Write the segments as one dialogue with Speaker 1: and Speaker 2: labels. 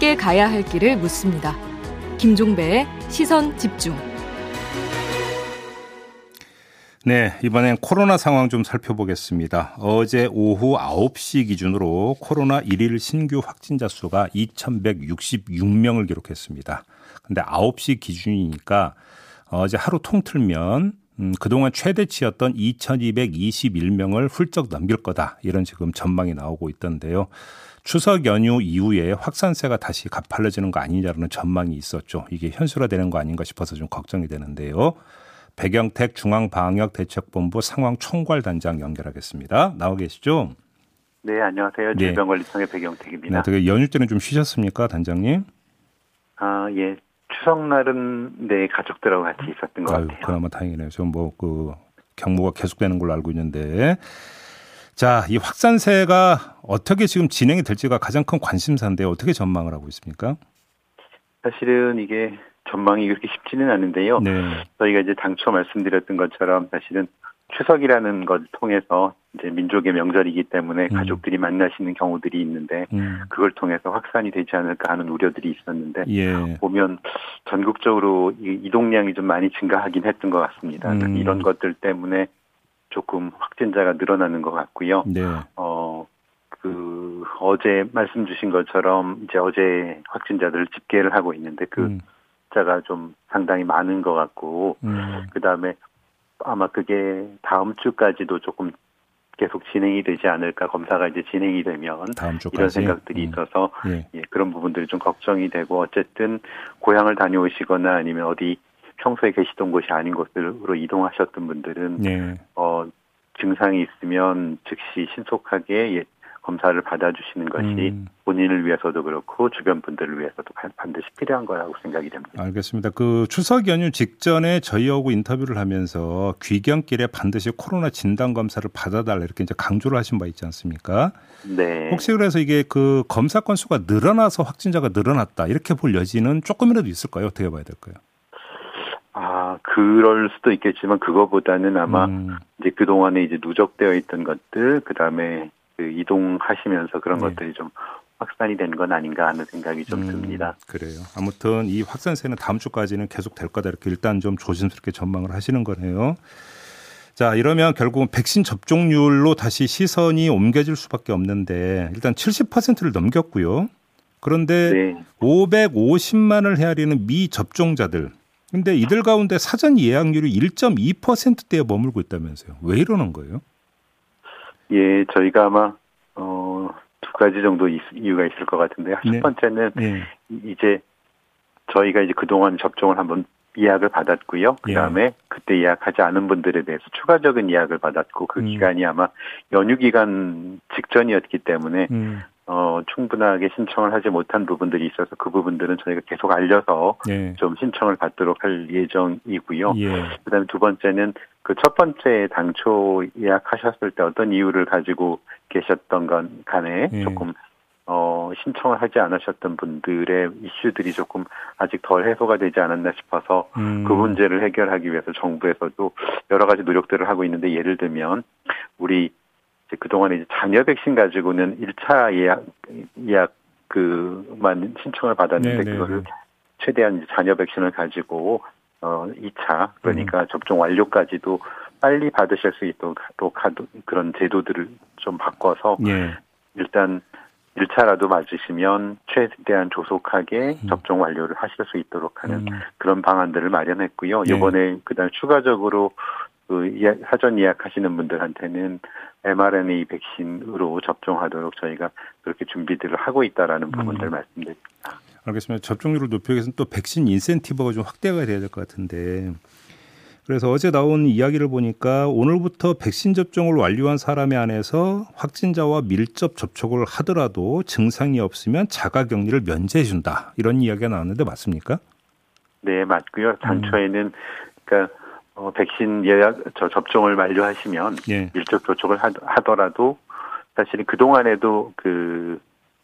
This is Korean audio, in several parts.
Speaker 1: 함께 가야 할 길을 묻습니다. 김종배의 시선 집중.
Speaker 2: 네, 이번엔 코로나 상황 좀 살펴보겠습니다. 어제 오후 9시 기준으로 코로나 1일 신규 확진자 수가 2,166명을 기록했습니다. 근데 9시 기준이니까 어제 하루 통틀면 음, 그동안 최대치였던 2,221명을 훌쩍 넘길 거다. 이런 지금 전망이 나오고 있던데요. 추석 연휴 이후에 확산세가 다시 가팔려지는 거 아니냐는 전망이 있었죠. 이게 현실화되는 거 아닌가 싶어서 좀 걱정이 되는데요. 배경택 중앙방역대책본부 상황총괄단장 연결하겠습니다. 나와 계시죠?
Speaker 3: 네, 안녕하세요. 네. 질병관리청의 배경택입니다.
Speaker 2: 네, 연휴 때는 좀 쉬셨습니까, 단장님?
Speaker 3: 아, 예. 추석날은 네 가족들하고 같이 있었던 것 아유, 같아요.
Speaker 2: 그나마 다행이네요. 좀뭐그 경무가 계속되는 걸로 알고 있는데, 자, 이 확산세가 어떻게 지금 진행이 될지가 가장 큰 관심사인데 어떻게 전망을 하고 있습니까?
Speaker 3: 사실은 이게 전망이 그렇게 쉽지는 않은데요. 네. 저희가 이제 당초 말씀드렸던 것처럼 사실은 추석이라는 걸 통해서 이제 민족의 명절이기 때문에 음. 가족들이 만나시는 경우들이 있는데 음. 그걸 통해서 확산이 되지 않을까 하는 우려들이 있었는데 예. 보면 전국적으로 이동량이 좀 많이 증가하긴 했던 것 같습니다. 음. 이런 것들 때문에 조금 확진자가 늘어나는 것 같고요. 네. 어, 그 어제 말씀 주신 것처럼 이제 어제 확진자들 집계를 하고 있는데 그 음. 숫자가 좀 상당히 많은 것 같고 음. 그다음에 아마 그게 다음 주까지도 조금 계속 진행이 되지 않을까 검사가 이제 진행이 되면 이런 생각들이 음. 있어서 예. 예, 그런 부분들이 좀 걱정이 되고 어쨌든 고향을 다녀오시거나 아니면 어디 평소에 계시던 곳이 아닌 곳으로 이동하셨던 분들은 예. 어 증상이 있으면 즉시 신속하게 예, 검사를 받아주시는 것이 음. 본인을 위해서도 그렇고 주변 분들을 위해서도 반드시 필요한 거라고 생각이 됩니다.
Speaker 2: 알겠습니다. 그 추석 연휴 직전에 저희하고 인터뷰를 하면서 귀경길에 반드시 코로나 진단 검사를 받아달라 이렇게 이제 강조를 하신 바 있지 않습니까? 네. 혹시 그래서 이게 그 검사 건수가 늘어나서 확진자가 늘어났다 이렇게 볼 여지는 조금이라도 있을까요? 어떻게 봐야 될까요?
Speaker 3: 아, 그럴 수도 있겠지만 그거보다는 아마 음. 이제 그동안에 이제 누적되어 있던 것들, 그 다음에 그 이동하시면서 그런 네. 것들이 좀 확산이 된 건 아닌가 하는 생각이 좀 음, 듭니다.
Speaker 2: 그래요. 아무튼 이 확산세는 다음 주까지는 계속 될 거다 이렇게 일단 좀 조심스럽게 전망을 하시는 거네요. 자, 이러면 결국은 백신 접종률로 다시 시선이 옮겨질 수밖에 없는데 일단 70%를 넘겼고요. 그런데 네. 550만을 헤아리는 미접종자들. 근데 이들 가운데 사전 예약률이 1.2%대에 머물고 있다면서요. 왜 이러는 거예요?
Speaker 3: 예, 저희가 아마 어, 두 가지 정도 이유가 있을 것 같은데요. 네. 첫 번째는 네. 이제 저희가 이제 그동안 접종을 한번 예약을 받았고요. 그 다음에 예. 그때 예약하지 않은 분들에 대해서 추가적인 예약을 받았고 그 음. 기간이 아마 연휴 기간 직전이었기 때문에 음. 어, 충분하게 신청을 하지 못한 부분들이 있어서 그 부분들은 저희가 계속 알려서 예. 좀 신청을 받도록 할 예정이고요. 예. 그다음에 두 번째는 그 첫 번째 당초 예약하셨을 때 어떤 이유를 가지고 계셨던 건 간에 예. 조금 어, 신청을 하지 않으셨던 분들의 이슈들이 조금 아직 덜 해소가 되지 않았나 싶어서 음. 그 문제를 해결하기 위해서 정부에서도 여러 가지 노력들을 하고 있는데 예를 들면 우리 이제 그동안에 이제 자녀 백신 가지고는 1차 예약, 예약 그만 신청을 받았는데 네네. 네, 그거를 네. 최대한 이제 자녀 백신을 가지고 어 2차 그러니까 음. 접종 완료까지도 빨리 받으실 수 있도록 그런 제도들을 좀 바꿔서 예. 일단 1차라도 맞으시면 최대한 조속하게 음. 접종 완료를 하실 수 있도록 하는 음. 그런 방안들을 마련했고요. 네. 이번에 그다음 추가적으로 그 사전 예약하시는 분들한테는 mRNA 백신으로 접종하도록 저희가 그렇게 준비들을 하고 있다라는 음. 부분들 음. 말씀드립니다.
Speaker 2: 알겠습니다. 접종률을 높이기 위해서는 또 백신 인센티브가 좀 확대가 돼야 될 것 같은데 그래서 어제 나온 이야기를 보니까 오늘부터 백신 접종을 완료한 사람에 한해서 확진자와 밀접 접촉을 하더라도 증상이 없으면 자가 격리를 면제해 준다 이런 이야기가 나왔는데 맞습니까?
Speaker 3: 네 맞고요. 단초에는 음. 그러니까 어, 백신 예약 저 접종을 완료하시면 예. 밀접 접촉을 하더라도 사실 그 동안에도 그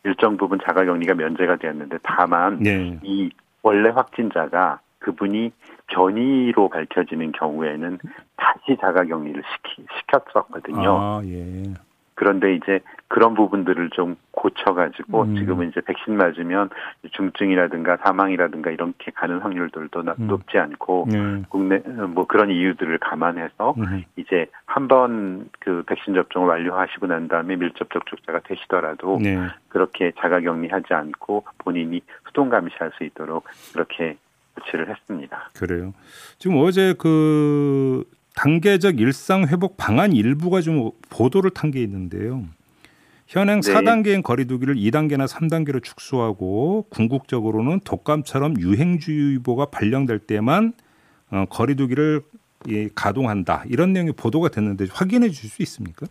Speaker 3: 일정 부분 자가격리가 면제가 되었는데 다만 예. 이 원래 확진자가 그분이 변이로 밝혀지는 경우에는 다시 자가격리를 시키, 시켰었거든요. 아, 예. 그런데 이제 그런 부분들을 좀 고쳐가지고 음. 지금은 이제 백신 맞으면 중증이라든가 사망이라든가 이렇게 가는 확률들도 음. 높지 않고 음. 국내 뭐 그런 이유들을 감안해서 음. 이제 한 번 그 백신 접종을 완료하시고 난 다음에 밀접 접촉자가 되시더라도 네. 그렇게 자가격리하지 않고 본인이 수동 감시할 수 있도록 그렇게 조치를 했습니다.
Speaker 2: 그래요. 지금 어제 그 단계적 일상 회복 방안 일부가 좀 보도를 탄 게 있는데요. 현행 네. 4단계인 거리두기를 2단계나 3단계로 축소하고 궁극적으로는 독감처럼 유행주의보가 발령될 때만 어, 거리두기를 예, 가동한다. 이런 내용이 보도가 됐는데 확인해 줄 수 있습니까?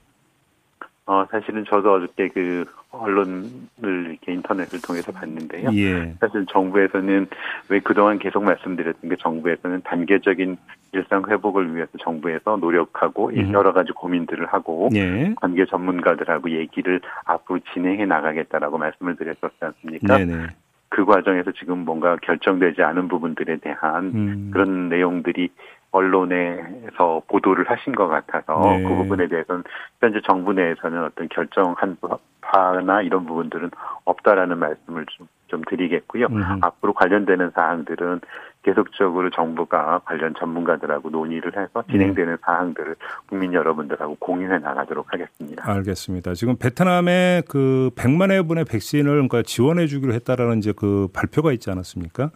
Speaker 3: 어, 사실은 저도 어저께 그 언론을 이렇게 인터넷을 통해서 봤는데요. 예. 사실 정부에서는 왜 그동안 계속 말씀드렸던 게 정부에서는 단계적인 일상 회복을 위해서 정부에서 노력하고 음. 여러 가지 고민들을 하고 예. 관계 전문가들하고 얘기를 앞으로 진행해 나가겠다라고 말씀을 드렸었지 않습니까? 네네. 그 과정에서 지금 뭔가 결정되지 않은 부분들에 대한 음. 그런 내용들이 언론에서 보도를 하신 것 같아서 네. 그 부분에 대해서는 현재 정부 내에서는 어떤 결정한 바나 이런 부분들은 없다라는 말씀을 좀, 좀 드리겠고요. 음. 앞으로 관련되는 사항들은 계속적으로 정부가 관련 전문가들하고 논의를 해서 진행되는 네. 사항들을 국민 여러분들하고 공유해 나가도록 하겠습니다.
Speaker 2: 알겠습니다. 지금 베트남에 그 100만여 분의 백신을 그러니까 지원해 주기로 했다라는 이제 그 발표가 있지 않았습니까?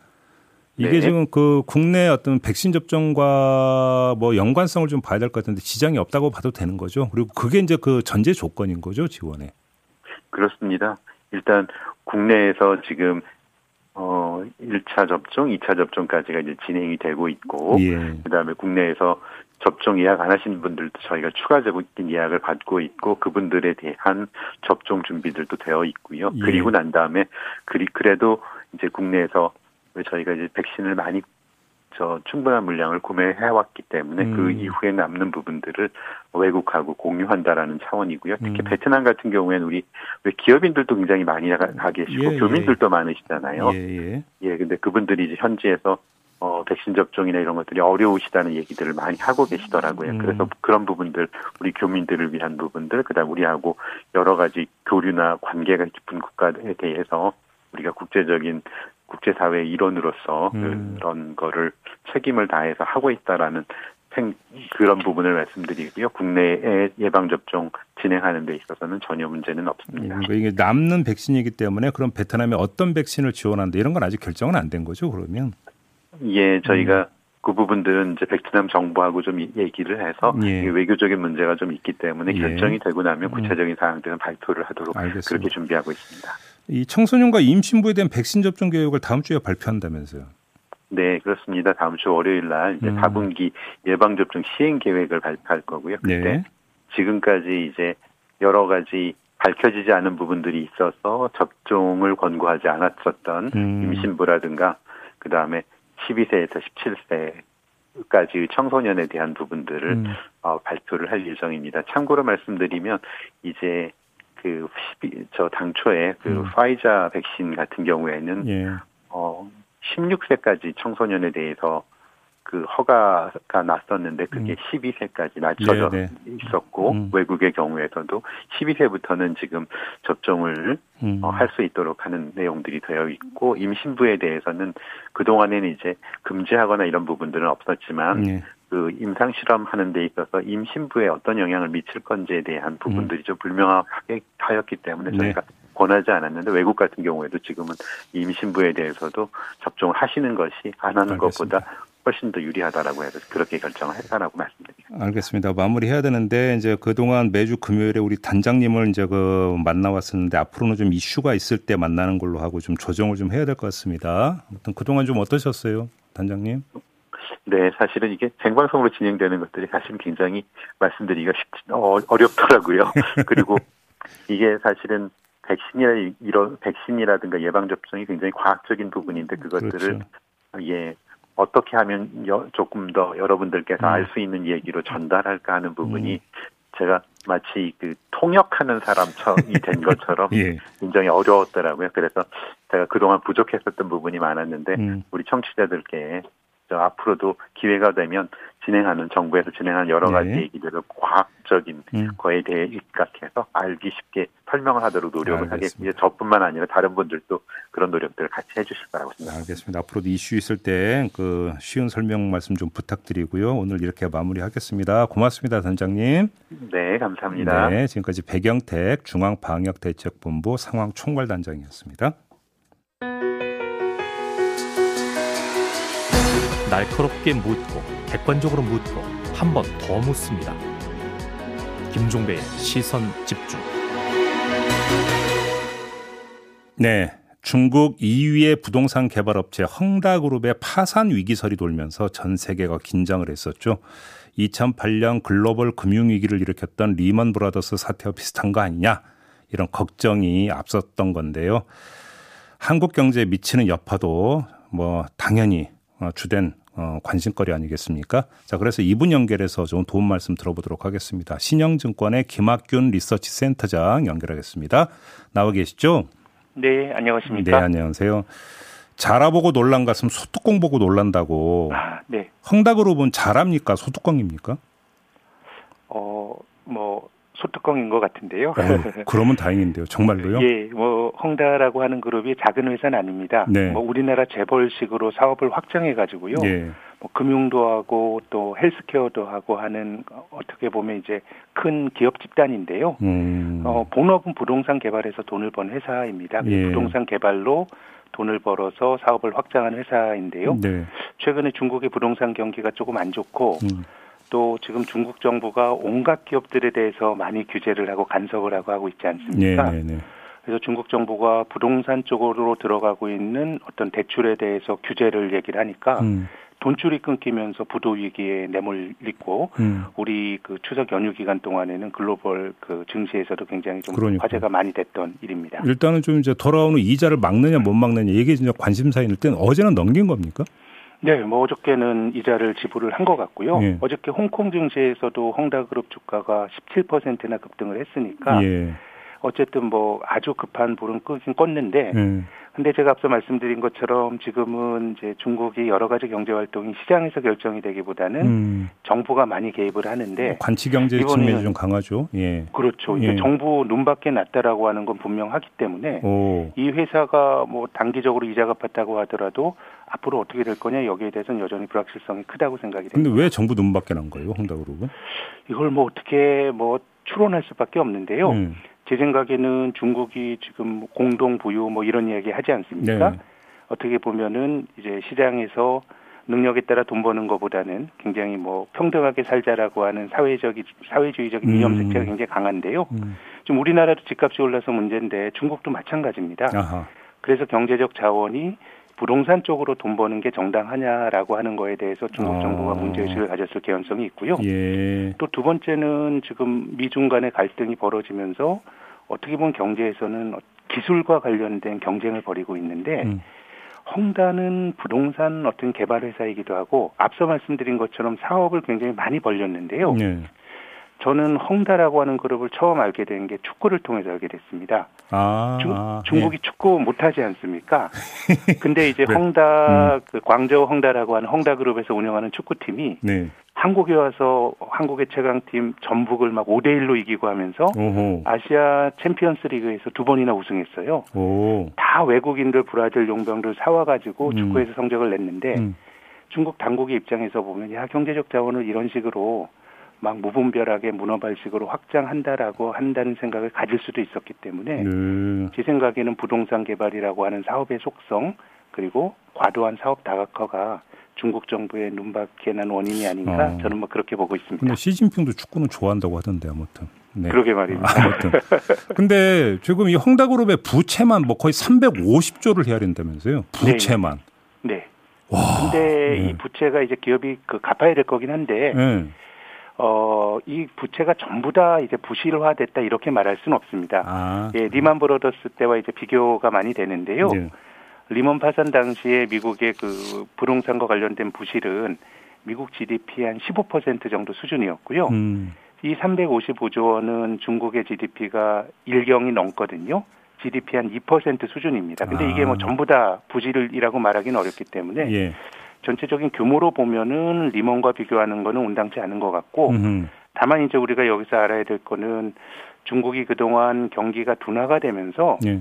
Speaker 2: 이게 네. 지금 그 국내 어떤 백신 접종과 뭐 연관성을 좀 봐야 될 것 같은데 지장이 없다고 봐도 되는 거죠. 그리고 그게 이제 그 전제 조건인 거죠, 지원에.
Speaker 3: 그렇습니다. 일단 국내에서 지금 어 1차 접종, 2차 접종까지가 이제 진행이 되고 있고 예. 그다음에 국내에서 접종 예약 안 하신 분들도 저희가 추가적인 예약을 받고 있고 그분들에 대한 접종 준비들도 되어 있고요. 예. 그리고 난 다음에 그리 그래도 이제 국내에서 저희가 이제 백신을 많이 저 충분한 물량을 구매해 왔기 때문에 그 음. 그 이후에 남는 부분들을 외국하고 공유한다라는 차원이고요. 특히 음. 베트남 같은 경우에는 우리 왜 기업인들도 굉장히 많이 가 계시고 예, 예, 교민들도 예. 많으시잖아요. 예, 예. 예, 근데 그분들이 이제 현지에서 어, 백신 접종이나 이런 것들이 어려우시다는 얘기들을 많이 하고 계시더라고요. 음. 그래서 그런 부분들, 우리 교민들을 위한 부분들, 그 다음 우리하고 여러 가지 교류나 관계가 깊은 국가에 대해서 우리가 국제적인 국제사회의 일원으로서 음. 그런 거를 책임을 다해서 하고 있다라는 그런 부분을 말씀드리고요. 국내에 예방접종 진행하는 데 있어서는 전혀 문제는 없습니다. 음,
Speaker 2: 이게 남는 백신이기 때문에 그럼 베트남에 어떤 백신을 지원한다 이런 건 아직 결정은 안 된 거죠, 그러면?
Speaker 3: 예, 저희가 음. 그 부분들은 이제 베트남 정부하고 좀 얘기를 해서 예. 외교적인 문제가 좀 있기 때문에 예. 결정이 되고 나면 음. 구체적인 사항들은 발표를 하도록 알겠습니다. 그렇게 준비하고 있습니다.
Speaker 2: 이 청소년과 임신부에 대한 백신 접종 계획을 다음 주에 발표한다면서요?
Speaker 3: 네, 그렇습니다. 다음 주 월요일 날 이제 음. 4분기 예방 접종 시행 계획을 발표할 거고요. 그때 네. 지금까지 이제 여러 가지 밝혀지지 않은 부분들이 있어서 접종을 권고하지 않았었던 음. 임신부라든가 그다음에 12세에서 17세까지 청소년에 대한 부분들을 음. 어, 발표를 할 예정입니다. 참고로 말씀드리면 이제 그 12, 저 당초에 그 음. 파이자 백신 같은 경우에는 예. 어 16세까지 청소년에 대해서 그 허가가 났었는데 그게 음. 12세까지 낮춰져 네네. 네. 있었고 음. 외국의 경우에서도 12세부터는 지금 접종을 음. 어, 할수 있도록 하는 내용들이 되어 있고 임신부에 대해서는 그 동안에는 이제 금지하거나 이런 부분들은 없었지만 네. 그 임상 실험하는 데 있어서 임신부에 어떤 영향을 미칠 건지에 대한 부분들이 음. 좀 불명하게 하였기 때문에 네. 저희가 네. 권하지 않았는데 외국 같은 경우에도 지금은 임신부에 대해서도 접종을 하시는 것이 안 하는 알겠습니다. 것보다 훨씬 더 유리하다라고 해서 그렇게 결정을 했다라고 말씀드립니다.
Speaker 2: 알겠습니다. 마무리해야 되는데 이제 그동안 매주 금요일에 우리 단장님을 이제 그 만나 왔었는데 앞으로는 좀 이슈가 있을 때 만나는 걸로 하고 좀 조정을 좀 해야 될 것 같습니다. 아무튼 그동안 좀 어떠셨어요, 단장님?
Speaker 3: 네, 사실은 이게 생방송으로 진행되는 것들이 사실 굉장히 말씀드리기가 쉽지 어, 어렵더라고요. 그리고 이게 사실은 백신이라 이런 백신이라든가 예방 접종이 굉장히 과학적인 부분인데 그것들을 그렇죠. 예 어떻게 하면 여, 조금 더 여러분들께서 음. 알수 있는 얘기로 전달할까 하는 부분이 음. 제가 마치 그 통역하는 사람처럼이 된 것처럼 예. 굉장히 어려웠더라고요. 그래서 제가 그동안 부족했었던 부분이 많았는데 음. 우리 청취자들께 앞으로도 기회가 되면 진행하는 정부에서 진행하는 여러 가지 네. 얘기들을 과학적인 음. 거에 대해 입각해서 알기 쉽게 설명을 하도록 노력을 하겠습니다. 저뿐만 아니라 다른 분들도 그런 노력들을 같이 해주실 거라고 생각합니다.
Speaker 2: 알겠습니다. 앞으로도 이슈 있을 때 그 쉬운 설명 말씀 좀 부탁드리고요. 오늘 이렇게 마무리하겠습니다. 고맙습니다, 단장님.
Speaker 3: 네, 감사합니다.
Speaker 2: 네, 지금까지 백영택 중앙방역대책본부 상황총괄단장이었습니다.
Speaker 4: 날카롭게 묻고 객관적으로 묻고 한 번 더 묻습니다. 김종배의 시선 집중.
Speaker 2: 네. 중국 2위의 부동산 개발 업체 헝다그룹의 파산 위기설이 돌면서 전 세계가 긴장을 했었죠. 2008년 글로벌 금융위기를 일으켰던 리먼 브라더스 사태와 비슷한 거 아니냐 이런 걱정이 앞섰던 건데요. 한국 경제에 미치는 여파도 뭐 당연히 어, 주된 어, 관심거리 아니겠습니까? 자, 그래서 이분 연결해서 좀 도움 말씀 들어보도록 하겠습니다. 신영증권의 김학균 리서치 센터장 연결하겠습니다. 나와 계시죠?
Speaker 5: 네, 안녕하십니까?
Speaker 2: 네, 안녕하세요. 자라보고 놀란 가슴 소뚜껑 보고 놀란다고. 아, 네. 헝다그룹은 자랍니까? 소뚜껑입니까?
Speaker 5: 어, 뭐 소뚜껑인 것 같은데요. 어,
Speaker 2: 그러면 다행인데요. 정말로요?
Speaker 5: 예, 뭐 헝다라고 하는 그룹이 작은 회사는 아닙니다. 네. 뭐 우리나라 재벌식으로 사업을 확장해 가지고요. 예. 뭐 금융도 하고 또 헬스케어도 하고 하는 어떻게 보면 이제 큰 기업 집단인데요. 음. 어, 본업은 부동산 개발에서 돈을 번 회사입니다. 예. 부동산 개발로 돈을 벌어서 사업을 확장한 회사인데요. 네. 최근에 중국의 부동산 경기가 조금 안 좋고 음. 또 지금 중국 정부가 온갖 기업들에 대해서 많이 규제를 하고 간섭을 하고 하고 있지 않습니까? 네, 네, 네. 그래서 중국 정부가 부동산 쪽으로 들어가고 있는 어떤 대출에 대해서 규제를 얘기를 하니까 음. 돈줄이 끊기면서 부도 위기에 내몰리고 음. 우리 그 추석 연휴 기간 동안에는 글로벌 그 증시에서도 굉장히 좀 그러니까. 화제가 많이 됐던 일입니다.
Speaker 2: 일단은 좀 이제 돌아오는 이자를 막느냐 못 막느냐 이게 진짜 관심사일 때는 어제는 넘긴 겁니까?
Speaker 5: 네, 뭐 어저께는 이자를 지불을 한 것 같고요. 예. 어저께 홍콩 증시에서도 헝다그룹 주가가 17%나 급등을 했으니까 예. 어쨌든 뭐 아주 급한 불은 끄긴 껐는데 예. 근데 제가 앞서 말씀드린 것처럼 지금은 이제 중국이 여러 가지 경제 활동이 시장에서 결정이 되기보다는 음. 정부가 많이 개입을 하는데
Speaker 2: 관치 경제 측면이 좀 강하죠. 예.
Speaker 5: 그렇죠. 예. 정부 눈밖에 났다라고 하는 건 분명하기 때문에 오. 이 회사가 뭐 단기적으로 이자가 팠다고 하더라도 앞으로 어떻게 될 거냐 여기에 대해서는 여전히 불확실성이 크다고 생각이 됩니다.
Speaker 2: 근데 왜 정부 눈밖에 난 거예요, 홍다 그룹은?
Speaker 5: 이걸 뭐 어떻게 뭐 추론할 수밖에 없는데요. 음. 제 생각에는 중국이 지금 공동 부유 뭐 이런 이야기 하지 않습니까? 네. 어떻게 보면은 이제 시장에서 능력에 따라 돈 버는 것보다는 굉장히 뭐 평등하게 살자라고 하는 사회적인 사회주의적인 음. 이념 자체가 굉장히 강한데요. 음. 지금 우리나라도 집값이 올라서 문제인데 중국도 마찬가지입니다. 아하. 그래서 경제적 자원이 부동산 쪽으로 돈 버는 게 정당하냐라고 하는 거에 대해서 중국 아. 정부가 문제의식을 가졌을 개연성이 있고요. 예. 또두 번째는 지금 미중 간의 갈등이 벌어지면서 어떻게 보면 경제에서는 기술과 관련된 경쟁을 벌이고 있는데 음. 헝다는 부동산 어떤 개발 회사이기도 하고 앞서 말씀드린 것처럼 사업을 굉장히 많이 벌렸는데요. 네. 저는 헝다라고 하는 그룹을 처음 알게 된 게 축구를 통해서 알게 됐습니다. 아, 중, 아, 중국이 예. 축구 못하지 않습니까? 근데 이제 네. 헝다, 음. 그 광저우 헝다라고 하는 헝다 그룹에서 운영하는 축구팀이 네. 한국에 와서 한국의 최강팀 전북을 막 5대 1로 이기고 하면서 오호. 아시아 챔피언스 리그에서 두 번이나 우승했어요. 오. 다 외국인들 브라질 용병들 사와 가지고 음. 축구에서 성적을 냈는데 음. 중국 당국의 입장에서 보면 야 경제적 자원을 이런 식으로 막 무분별하게 문어발식으로 확장한다라고 한다는 생각을 가질 수도 있었기 때문에 네. 제 생각에는 부동산 개발이라고 하는 사업의 속성 그리고 과도한 사업 다각화가 중국 정부의 눈밖에 난 원인이 아닌가 어. 저는 뭐 그렇게 보고 있습니다.
Speaker 2: 근데 시진핑도 축구는 좋아한다고 하던데 아무튼.
Speaker 5: 네. 그러게 말입니다. 아무튼.
Speaker 2: 근데 지금 이 헝다그룹의 부채만 뭐 거의 350조를 해야 된다면서요? 부채만.
Speaker 5: 네. 네. 와. 근데 네. 이 부채가 이제 기업이 그 갚아야 될 거긴 한데 네. 어, 이 부채가 전부 다 이제 부실화됐다 이렇게 말할 수는 없습니다. 아. 예, 리만 브라더스 때와 이제 비교가 많이 되는데요. 네. 리먼 파산 당시에 미국의 그 부동산과 관련된 부실은 미국 GDP 한 15% 정도 수준이었고요. 음. 이 355조 원은 중국의 GDP가 일경이 넘거든요. GDP 한 2% 수준입니다. 근데 아. 이게 뭐 전부 다 부실이라고 말하기는 어렵기 때문에 예. 전체적인 규모로 보면은 리먼과 비교하는 거는 온당치 않은 것 같고 음흠. 다만 이제 우리가 여기서 알아야 될 거는 중국이 그동안 경기가 둔화가 되면서 예.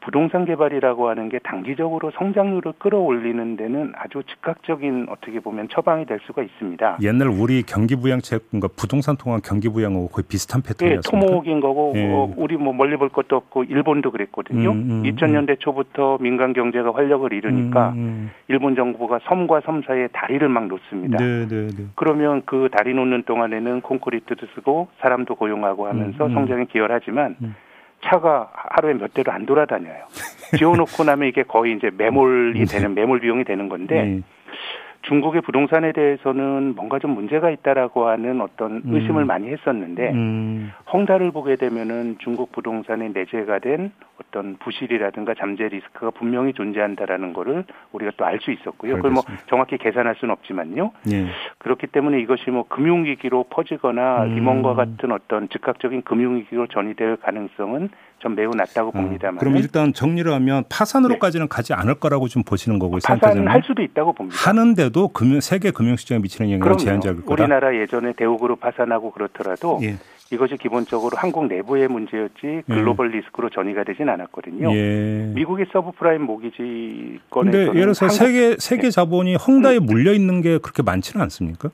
Speaker 5: 부동산 개발이라고 하는 게 단기적으로 성장률을 끌어올리는 데는 아주 즉각적인 어떻게 보면 처방이 될 수가 있습니다.
Speaker 2: 옛날 우리 경기 부양책과 부동산 통한 경기 부양하고 거의 비슷한 패턴이었습니다.
Speaker 5: 네, 토목인 거고 예. 뭐 우리 뭐 멀리 볼 것도 없고 일본도 그랬거든요. 음, 음, 2000년대 음. 초부터 민간 경제가 활력을 잃으니까 음, 음, 일본 정부가 섬과 섬 사이에 다리를 막 놓습니다. 네, 네, 네. 그러면 그 다리 놓는 동안에는 콘크리트도 쓰고 사람도 고용하고 하면서 성장에 기여를 하지만 차가 하루에 몇 대로 안 돌아다녀요. 지어놓고 나면 이게 거의 이제 매몰이 되는 매몰 비용이 되는 건데 네. 중국의 부동산에 대해서는 뭔가 좀 문제가 있다라고 하는 어떤 음. 의심을 음. 많이 했었는데 음. 헝다를 보게 되면은 중국 부동산에 내재가 된 어떤 부실이라든가 잠재 리스크가 분명히 존재한다라는 거를 우리가 또 알 수 있었고요. 그걸 뭐 정확히 계산할 수는 없지만요. 예. 그렇기 때문에 이것이 뭐 금융위기로 퍼지거나 음. 리먼과 같은 어떤 즉각적인 금융위기로 전이될 가능성은 전 매우 낮다고 어, 봅니다만.
Speaker 2: 그럼 일단 정리를 하면 파산으로까지는 네. 가지 않을 거라고 좀 보시는 거고요.
Speaker 5: 파산할 수도 있다고 봅니다.
Speaker 2: 하는데도 금융, 세계 금융 시장에 미치는 영향은 제한적일
Speaker 5: 거다. 우리나라 예전에 대우그룹 파산하고 그렇더라도 예. 이것이 기본적으로 한국 내부의 문제였지 예. 글로벌 예. 리스크로 전이가 되진 않았거든요. 예. 미국의 서브프라임 모기지 건에서
Speaker 2: 예를 들어서 세계 세계 네. 자본이 헝다에 음. 물려 있는 게 그렇게 많지는 않습니까?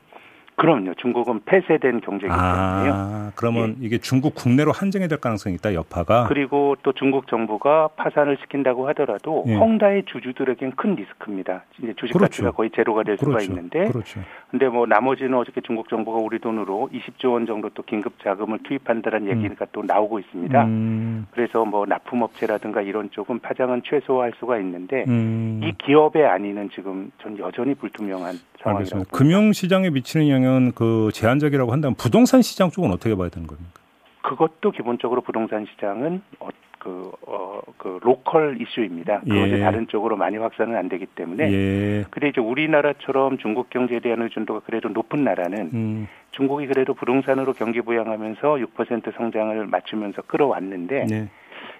Speaker 5: 그럼요. 중국은 폐쇄된 경제이기 아, 때문에요.
Speaker 2: 그러면 예. 이게 중국 국내로 한정이 될 가능성이 있다 여파가.
Speaker 5: 그리고 또 중국 정부가 파산을 시킨다고 하더라도 예. 헝다의 주주들에겐 큰 리스크입니다. 이제 주식 그렇죠. 가치가 거의 제로가 될 그렇죠. 수가 있는데. 그렇죠. 근데 뭐 나머지는 어저께 중국 정부가 우리 돈으로 20조 원 정도 또 긴급 자금을 투입한다는 음. 얘기가 또 나오고 있습니다. 음. 그래서 뭐 납품업체라든가 이런 쪽은 파장은 최소화할 수가 있는데 음. 이 기업의 안위는 지금 전 여전히 불투명한 상황이라고.
Speaker 2: 금융 시장에 미치는 영향 영향은 그 제한적이라고 한다면 부동산 시장 쪽은 어떻게 봐야 되는 겁니까?
Speaker 5: 그것도 기본적으로 부동산 시장은 어, 그, 어, 그 로컬 이슈입니다. 그것이 예. 다른 쪽으로 많이 확산은 안 되기 때문에. 예. 근데 이제 우리나라처럼 중국 경제에 대한 의존도가 그래도 높은 나라는 음. 중국이 그래도 부동산으로 경기 부양하면서 6% 성장을 맞추면서 끌어왔는데 네.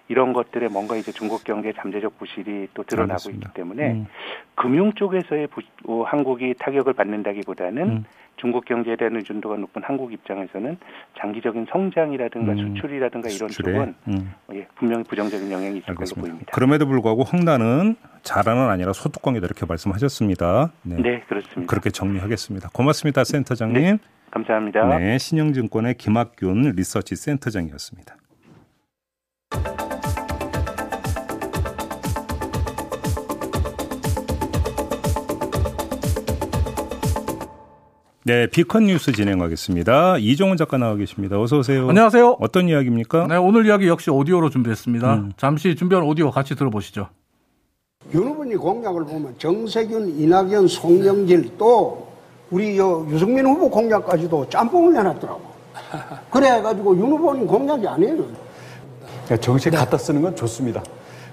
Speaker 5: 이런 것들에 뭔가 이제 중국 경제 잠재적 부실이 또 드러나고 알겠습니다. 있기 때문에 음. 금융 쪽에서의 부, 어, 한국이 타격을 받는다기보다는 음. 중국 경제에 대한 의존도가 높은 한국 입장에서는 장기적인 성장이라든가 음. 수출이라든가 이런 수출에? 쪽은 음. 예, 분명히 부정적인 영향이 있을 알겠습니다. 걸로 보입니다.
Speaker 2: 그럼에도 불구하고 헝다는 자라는 아니라 소뚜껑이다 이렇게 말씀하셨습니다.
Speaker 5: 네. 네, 그렇습니다.
Speaker 2: 그렇게 정리하겠습니다. 고맙습니다, 센터장님. 네,
Speaker 5: 감사합니다.
Speaker 2: 네, 신영증권의 김학균 리서치 센터장이었습니다. 네, 비컨 뉴스 진행하겠습니다. 이종훈 작가 나와 계십니다. 어서 오세요.
Speaker 6: 안녕하세요.
Speaker 2: 어떤 이야기입니까?
Speaker 6: 네, 오늘 이야기 역시 오디오로 준비했습니다. 음. 잠시 준비한 오디오 같이 들어보시죠.
Speaker 7: 윤 후보님 공약을 보면 정세균, 이낙연, 송영길 또 우리 유승민 후보 공약까지도 짬뽕을 내놨더라고. 그래가지고 윤 후보님 공약이 아니에요.
Speaker 8: 정책 네. 갖다 쓰는 건 좋습니다.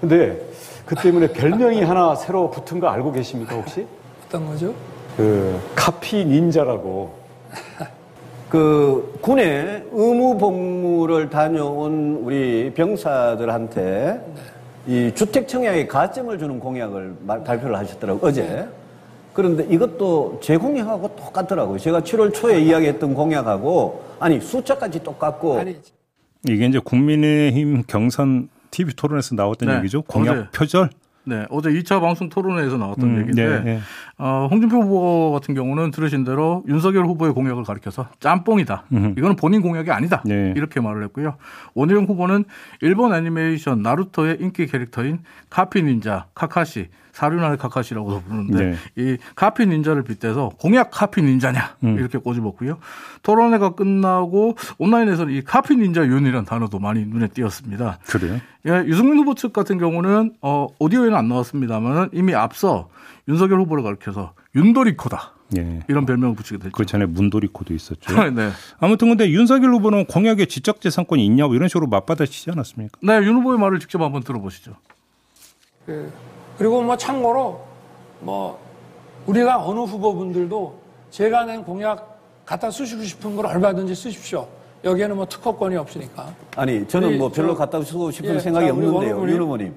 Speaker 8: 근데 그 때문에 별명이 하나 새로 붙은 거 알고 계십니까 혹시?
Speaker 9: 어떤 거죠?
Speaker 8: 그 카피 닌자라고
Speaker 10: 그 군에 의무 복무를 다녀온 우리 병사들한테 이 주택 청약에 가점을 주는 공약을 발표를 하셨더라고요 어제 그런데 이것도 제 공약하고 똑같더라고요 제가 7월 초에 이야기했던 공약하고 아니 숫자까지 똑같고 아니.
Speaker 2: 이게 이제 국민의힘 경선 TV 토론에서 나왔던 네. 얘기죠 공약 어제. 표절
Speaker 6: 네, 어제 2차 방송 토론회에서 나왔던 음, 얘기인데, 네, 네. 어, 홍준표 후보 같은 경우는 들으신 대로 윤석열 후보의 공약을 가리켜서 짬뽕이다. 음. 이거는 본인 공약이 아니다. 네. 이렇게 말을 했고요. 원희룡 후보는 일본 애니메이션 나루토의 인기 캐릭터인 카피 닌자, 카카시, 사륜나의 카카시라고도 부르는데 네. 이 카피 닌자를 빗대서 공약 카피 닌자냐 음. 이렇게 꼬집었고요. 토론회가 끝나고 온라인에서는 이 카피 닌자 윤이라는 단어도 많이 눈에 띄었습니다.
Speaker 2: 그래요?
Speaker 6: 예, 유승민 후보 측 같은 경우는 어, 오디오에는 안 나왔습니다만 이미 앞서 윤석열 후보를 가리켜서 윤도리코다. 예. 이런 별명을 붙이게 됐죠.
Speaker 2: 그 전에 문도리코도 있었죠. 네. 아무튼 근데 윤석열 후보는 공약에 지적재산권이 있냐고 이런 식으로 맞받아치지 않았습니까?
Speaker 6: 네, 윤 후보의 말을 직접 한번 들어보시죠.
Speaker 9: 예. 그리고 뭐 참고로 뭐 우리가 어느 후보분들도 제가 낸 공약 갖다 쓰시고 싶은 걸 얼마든지 쓰십시오. 여기에는 뭐 특허권이 없으니까.
Speaker 10: 아니 저는 뭐 별로 갖다 쓰고 싶은 예, 생각이 자, 없는데요. 윤 후보님.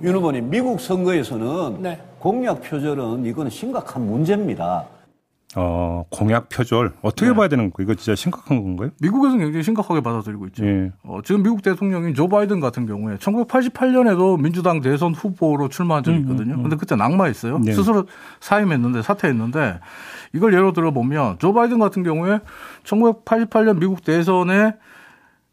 Speaker 10: 윤 후보님 미국 선거에서는 네. 공약 표절은 이거는 심각한 문제입니다.
Speaker 2: 어, 공약 표절 어떻게 네. 봐야 되는 거예요? 이거 진짜 심각한 건가요?
Speaker 6: 미국에서는 굉장히 심각하게 받아들이고 있죠. 예. 어, 지금 미국 대통령인 조 바이든 같은 경우에 1988년에도 민주당 대선 후보로 출마한 적이 음, 있거든요. 음, 음. 근데 그때 낙마했어요. 네. 스스로 사임했는데 사퇴했는데 이걸 예로 들어 보면 조 바이든 같은 경우에 1988년 미국 대선에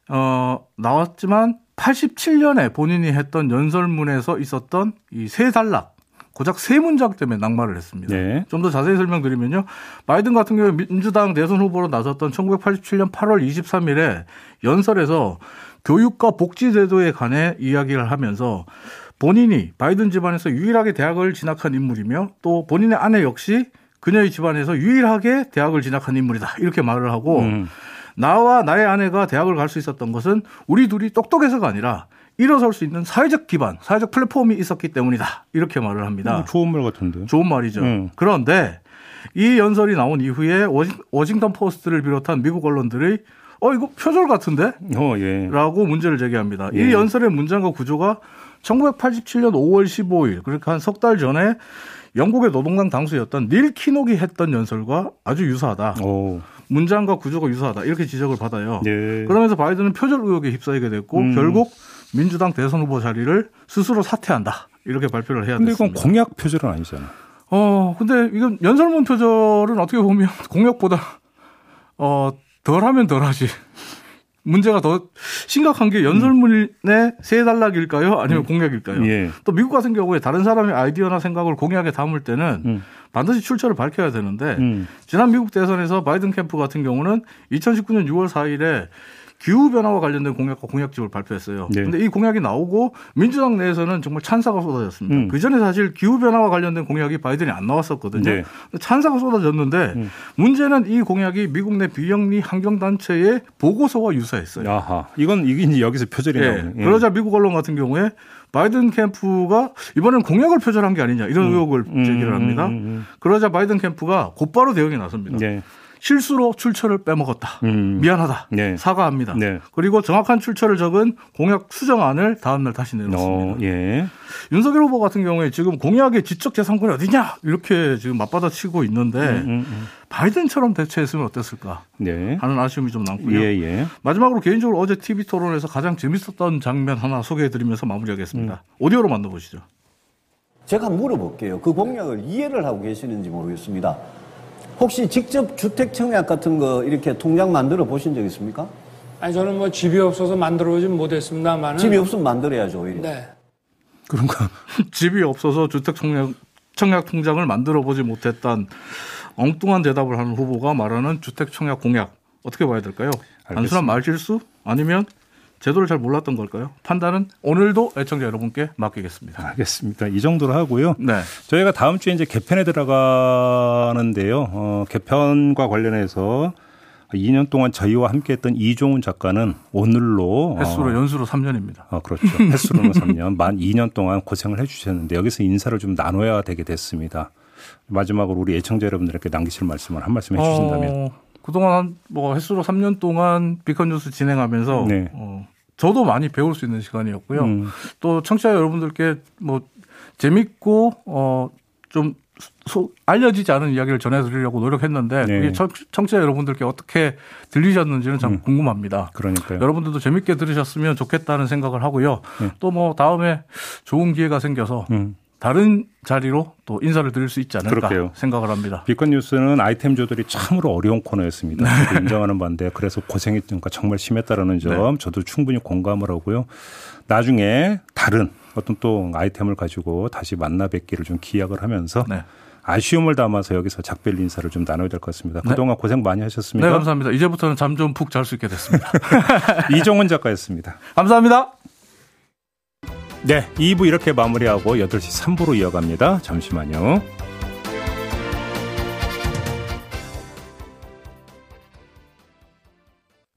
Speaker 6: 어, 나왔지만 87년에 본인이 했던 연설문에서 있었던 이세 단락 고작 세 문장 때문에 낙마를 했습니다. 네. 좀더 자세히 설명드리면요. 바이든 같은 경우에 민주당 대선 후보로 나섰던 1987년 8월 23일에 연설에서 교육과 복지 제도에 관해 이야기를 하면서 본인이 바이든 집안에서 유일하게 대학을 진학한 인물이며 또 본인의 아내 역시 그녀의 집안에서 유일하게 대학을 진학한 인물이다. 이렇게 말을 하고 음. 나와 나의 아내가 대학을 갈 수 있었던 것은 우리 둘이 똑똑해서가 아니라 일어설 수 있는 사회적 기반, 사회적 플랫폼이 있었기 때문이다. 이렇게 말을 합니다.
Speaker 2: 음, 좋은 말 같은데.
Speaker 6: 좋은 말이죠. 음. 그런데 이 연설이 나온 이후에 워싱턴 포스트를 비롯한 미국 언론들이 어 이거 표절 같은데? 어, 예. 라고 문제를 제기합니다. 예. 이 연설의 문장과 구조가 1987년 5월 15일 그러니까 한 석 달 전에 영국의 노동당 당수였던 닐 키녹이 했던 연설과 아주 유사하다. 오. 문장과 구조가 유사하다. 이렇게 지적을 받아요. 예. 그러면서 바이든은 표절 의혹에 휩싸이게 됐고 음. 결국 민주당 대선 후보 자리를 스스로 사퇴한다. 이렇게 발표를 해야
Speaker 2: 됐습니다. 근데 이건 공약 표절은 아니잖아요.
Speaker 6: 어, 근데 이건 연설문 표절은 어떻게 보면 공약보다 어, 덜 하면 덜 하지. 문제가 더 심각한 게 연설문의 세 단락일까요? 아니면 음. 공약일까요? 예. 또 미국 같은 경우에 다른 사람의 아이디어나 생각을 공약에 담을 때는 음. 반드시 출처를 밝혀야 되는데 음. 지난 미국 대선에서 바이든 캠프 같은 경우는 2019년 6월 4일에 기후 변화와 관련된 공약과 공약집을 발표했어요. 네. 근데 이 공약이 나오고 민주당 내에서는 정말 찬사가 쏟아졌습니다. 음. 그 전에 사실 기후 변화와 관련된 공약이 바이든이 안 나왔었거든요. 네. 찬사가 쏟아졌는데 음. 문제는 이 공약이 미국 내 비영리 환경 단체의 보고서와 유사했어요.
Speaker 2: 아하. 이건 이게 여기서 표절이 네. 나오네.
Speaker 6: 예. 그러자 미국 언론 같은 경우에 바이든 캠프가 이번엔 공약을 표절한 게 아니냐 이런 음. 의혹을 음. 제기를 합니다. 음. 음. 그러자 바이든 캠프가 곧바로 대응에 나섭니다. 네. 실수로 출처를 빼먹었다. 음. 미안하다. 네. 사과합니다. 네. 그리고 정확한 출처를 적은 공약 수정안을 다음날 다시 내놓습니다. 어, 예. 윤석열 후보 같은 경우에 지금 공약의 지적 재산권이 어디냐 이렇게 지금 맞받아치고 있는데 음, 음, 음. 바이든처럼 대처했으면 어땠을까 네. 하는 아쉬움이 좀 남고요. 예, 예. 마지막으로 개인적으로 어제 TV 토론에서 가장 재밌었던 장면 하나 소개해드리면서 마무리하겠습니다. 음. 오디오로 만나보시죠.
Speaker 10: 제가 물어볼게요. 그 공약을 이해를 하고 계시는지 모르겠습니다. 혹시 직접 주택 청약 같은 거 이렇게 통장 만들어 보신 적 있습니까?
Speaker 9: 아니 저는 뭐 집이 없어서 만들어 보진 못했습니다만
Speaker 10: 집이 없으면 만들어야죠 오히려. 네.
Speaker 6: 그런가? 집이 없어서 주택 청약 청약 통장을 만들어 보지 못했던 엉뚱한 대답을 하는 후보가 말하는 주택 청약 공약 어떻게 봐야 될까요? 알겠습니다. 단순한 말실수 아니면 제도를 잘 몰랐던 걸까요? 판단은 오늘도 애청자 여러분께 맡기겠습니다.
Speaker 2: 알겠습니다. 이 정도로 하고요. 네. 저희가 다음 주에 이제 개편에 들어가는데요. 어, 개편과 관련해서 2년 동안 저희와 함께했던 이종훈 작가는 오늘로
Speaker 6: 횟수로 어, 연수로 3년입니다.
Speaker 2: 어, 그렇죠. 횟수로는 3년 만 2년 동안 고생을 해주셨는데 여기서 인사를 좀 나눠야 되게 됐습니다. 마지막으로 우리 애청자 여러분들에게 남기실 말씀을 한 말씀 해주신다면. 어...
Speaker 6: 그동안 뭐 횟수로 3년 동안 비컨 뉴스 진행하면서 네. 어, 저도 많이 배울 수 있는 시간이었고요. 음. 또 청취자 여러분들께 뭐 재밌고 어좀 알려지지 않은 이야기를 전해드리려고 노력했는데 네. 청, 청취자 여러분들께 어떻게 들리셨는지는 참 음. 궁금합니다.
Speaker 2: 그러니까요.
Speaker 6: 여러분들도 재밌게 들으셨으면 좋겠다는 생각을 하고요. 네. 또뭐 다음에 좋은 기회가 생겨서 음. 다른 자리로 또 인사를 드릴 수 있지 않을까 그럴게요. 생각을 합니다.
Speaker 2: 비건 뉴스는 아이템조들이 참으로 어려운 코너였습니다. 네. 인정하는 바인데 그래서 고생했으니까 정말 심했다라는 점 네. 저도 충분히 공감을 하고요. 나중에 다른 어떤 또 아이템을 가지고 다시 만나 뵙기를 좀 기약을 하면서 네. 아쉬움을 담아서 여기서 작별 인사를 좀 나눠야 될 것 같습니다. 네. 그동안 고생 많이 하셨습니다.
Speaker 6: 네, 감사합니다. 이제부터는 잠 좀 푹 잘 수 있게 됐습니다.
Speaker 2: 이종훈 작가였습니다.
Speaker 6: 감사합니다.
Speaker 2: 네, 2부 이렇게 마무리하고 8시 3부로 이어갑니다. 잠시만요.